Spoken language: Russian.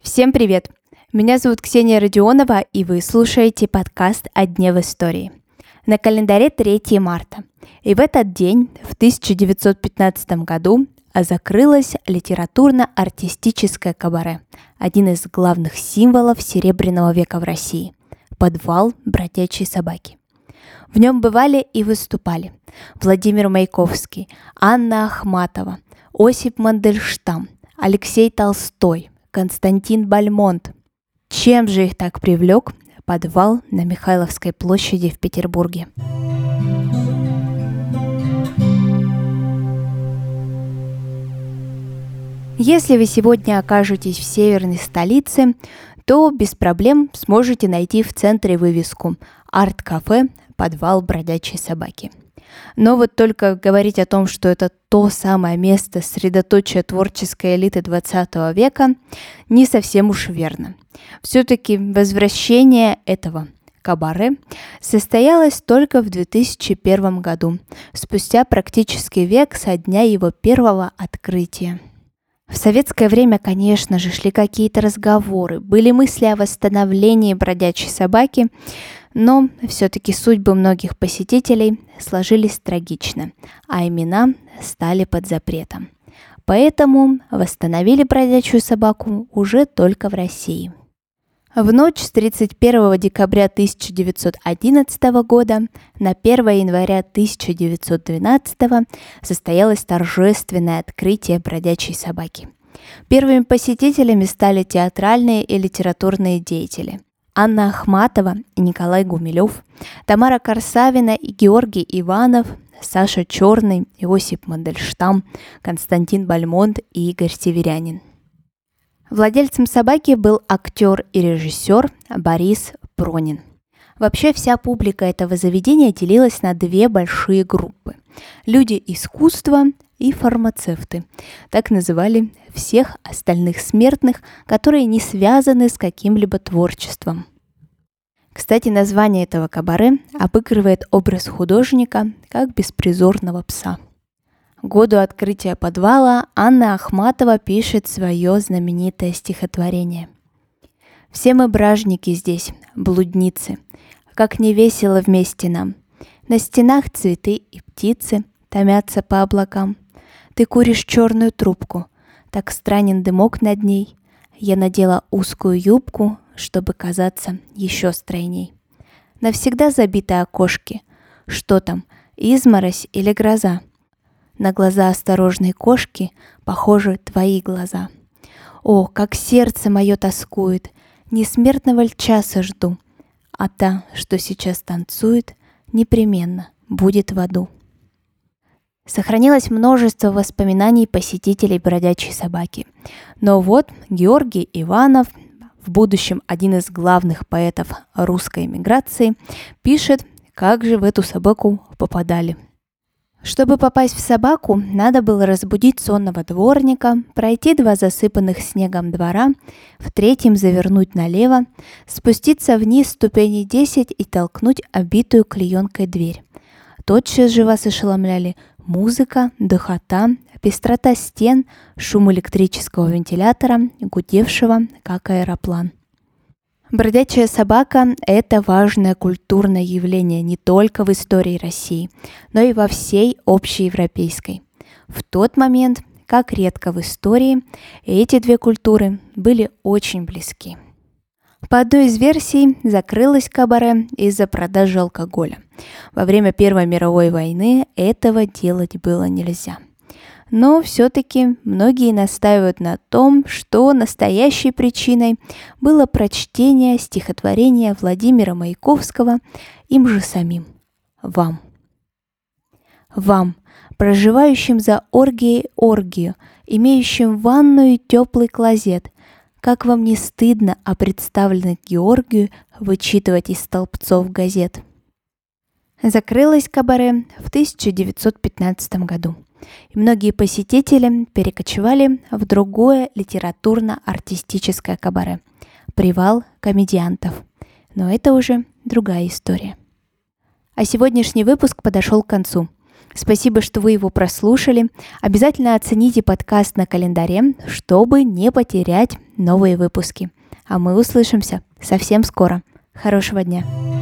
Всем привет! Меня зовут Ксения Родионова, и вы слушаете подкаст «О дне в истории». На календаре 3 марта. И в этот день, в 1915 году, закрылась литературно-артистическое кабаре, один из главных символов Серебряного века в России – подвал бродячей собаки. В нем бывали и выступали Владимир Маяковский, Анна Ахматова, Осип Мандельштам, Алексей Толстой, Константин Бальмонт. Чем же их так привлек подвал на Михайловской площади в Петербурге? Если вы сегодня окажетесь в северной столице, то без проблем сможете найти в центре вывеску «Арт-кафе. Подвал бродячей собаки». Но вот только говорить о том, что это то самое место средоточия творческой элиты 20 века, не совсем уж верно. Все-таки возвращение этого кабаре состоялось только в 2001 году, спустя практически век со дня его первого открытия. В советское время, конечно же, шли какие-то разговоры, были мысли о восстановлении бродячей собаки, но все-таки судьбы многих посетителей сложились трагично, а имена стали под запретом. Поэтому восстановили бродячую собаку уже только в России. В ночь с 31 декабря 1911 года на 1 января 1912 состоялось торжественное открытие бродячей собаки. Первыми посетителями стали театральные и литературные деятели. Анна Ахматова и Николай Гумилев, Тамара Корсавина и Георгий Иванов, Саша Черный, Иосип Мандельштам, Константин Бальмонт и Игорь Северянин. Владельцем собаки был актер и режиссер Борис Пронин. Вообще вся публика этого заведения делилась на две большие группы. Люди искусства и фармацевты. Так называли всех остальных смертных, которые не связаны с каким-либо творчеством. Кстати, название этого кабаре обыгрывает образ художника как беспризорного пса. Году открытия подвала Анна Ахматова пишет свое знаменитое стихотворение. «Все мы бражники здесь, блудницы, как не весело вместе нам. На стенах цветы и птицы томятся по облакам. Ты куришь черную трубку, так странен дымок над ней. Я надела узкую юбку, чтобы казаться еще стройней. Навсегда забиты окошки. Что там, изморозь или гроза? На глаза осторожной кошки похожи твои глаза. О, как сердце мое тоскует, несмертного ль часа жду, а та, что сейчас танцует, непременно будет в аду. Сохранилось множество воспоминаний посетителей бродячей собаки. Но вот Георгий Иванов, в будущем один из главных поэтов русской эмиграции, пишет, как же в эту собаку попадали. Чтобы попасть в собаку, надо было разбудить сонного дворника, пройти два засыпанных снегом двора, в третьем завернуть налево, спуститься вниз ступени 10 и толкнуть обитую клеенкой дверь. Тотчас же вас ошеломляли Музыка, духота, пестрота стен, шум электрического вентилятора, гудевшего, как аэроплан. Бродячая собака – это важное культурное явление не только в истории России, но и во всей общеевропейской. В тот момент, как редко в истории, эти две культуры были очень близки. По одной из версий, закрылась кабаре из-за продажи алкоголя. Во время Первой мировой войны этого делать было нельзя. Но все-таки многие настаивают на том, что настоящей причиной было прочтение стихотворения Владимира Маяковского им же самим. Вам. Вам, проживающим за оргией оргию, имеющим ванную и теплый клозет, как вам не стыдно о представленных Георгию вычитывать из столбцов газет? Закрылась кабаре в 1915 году, и многие посетители перекочевали в другое литературно-артистическое кабаре – «Привал комедиантов». Но это уже другая история. А сегодняшний выпуск подошел к концу. Спасибо, что вы его прослушали. Обязательно оцените подкаст на календаре, чтобы не потерять новые выпуски. А мы услышимся совсем скоро. Хорошего дня!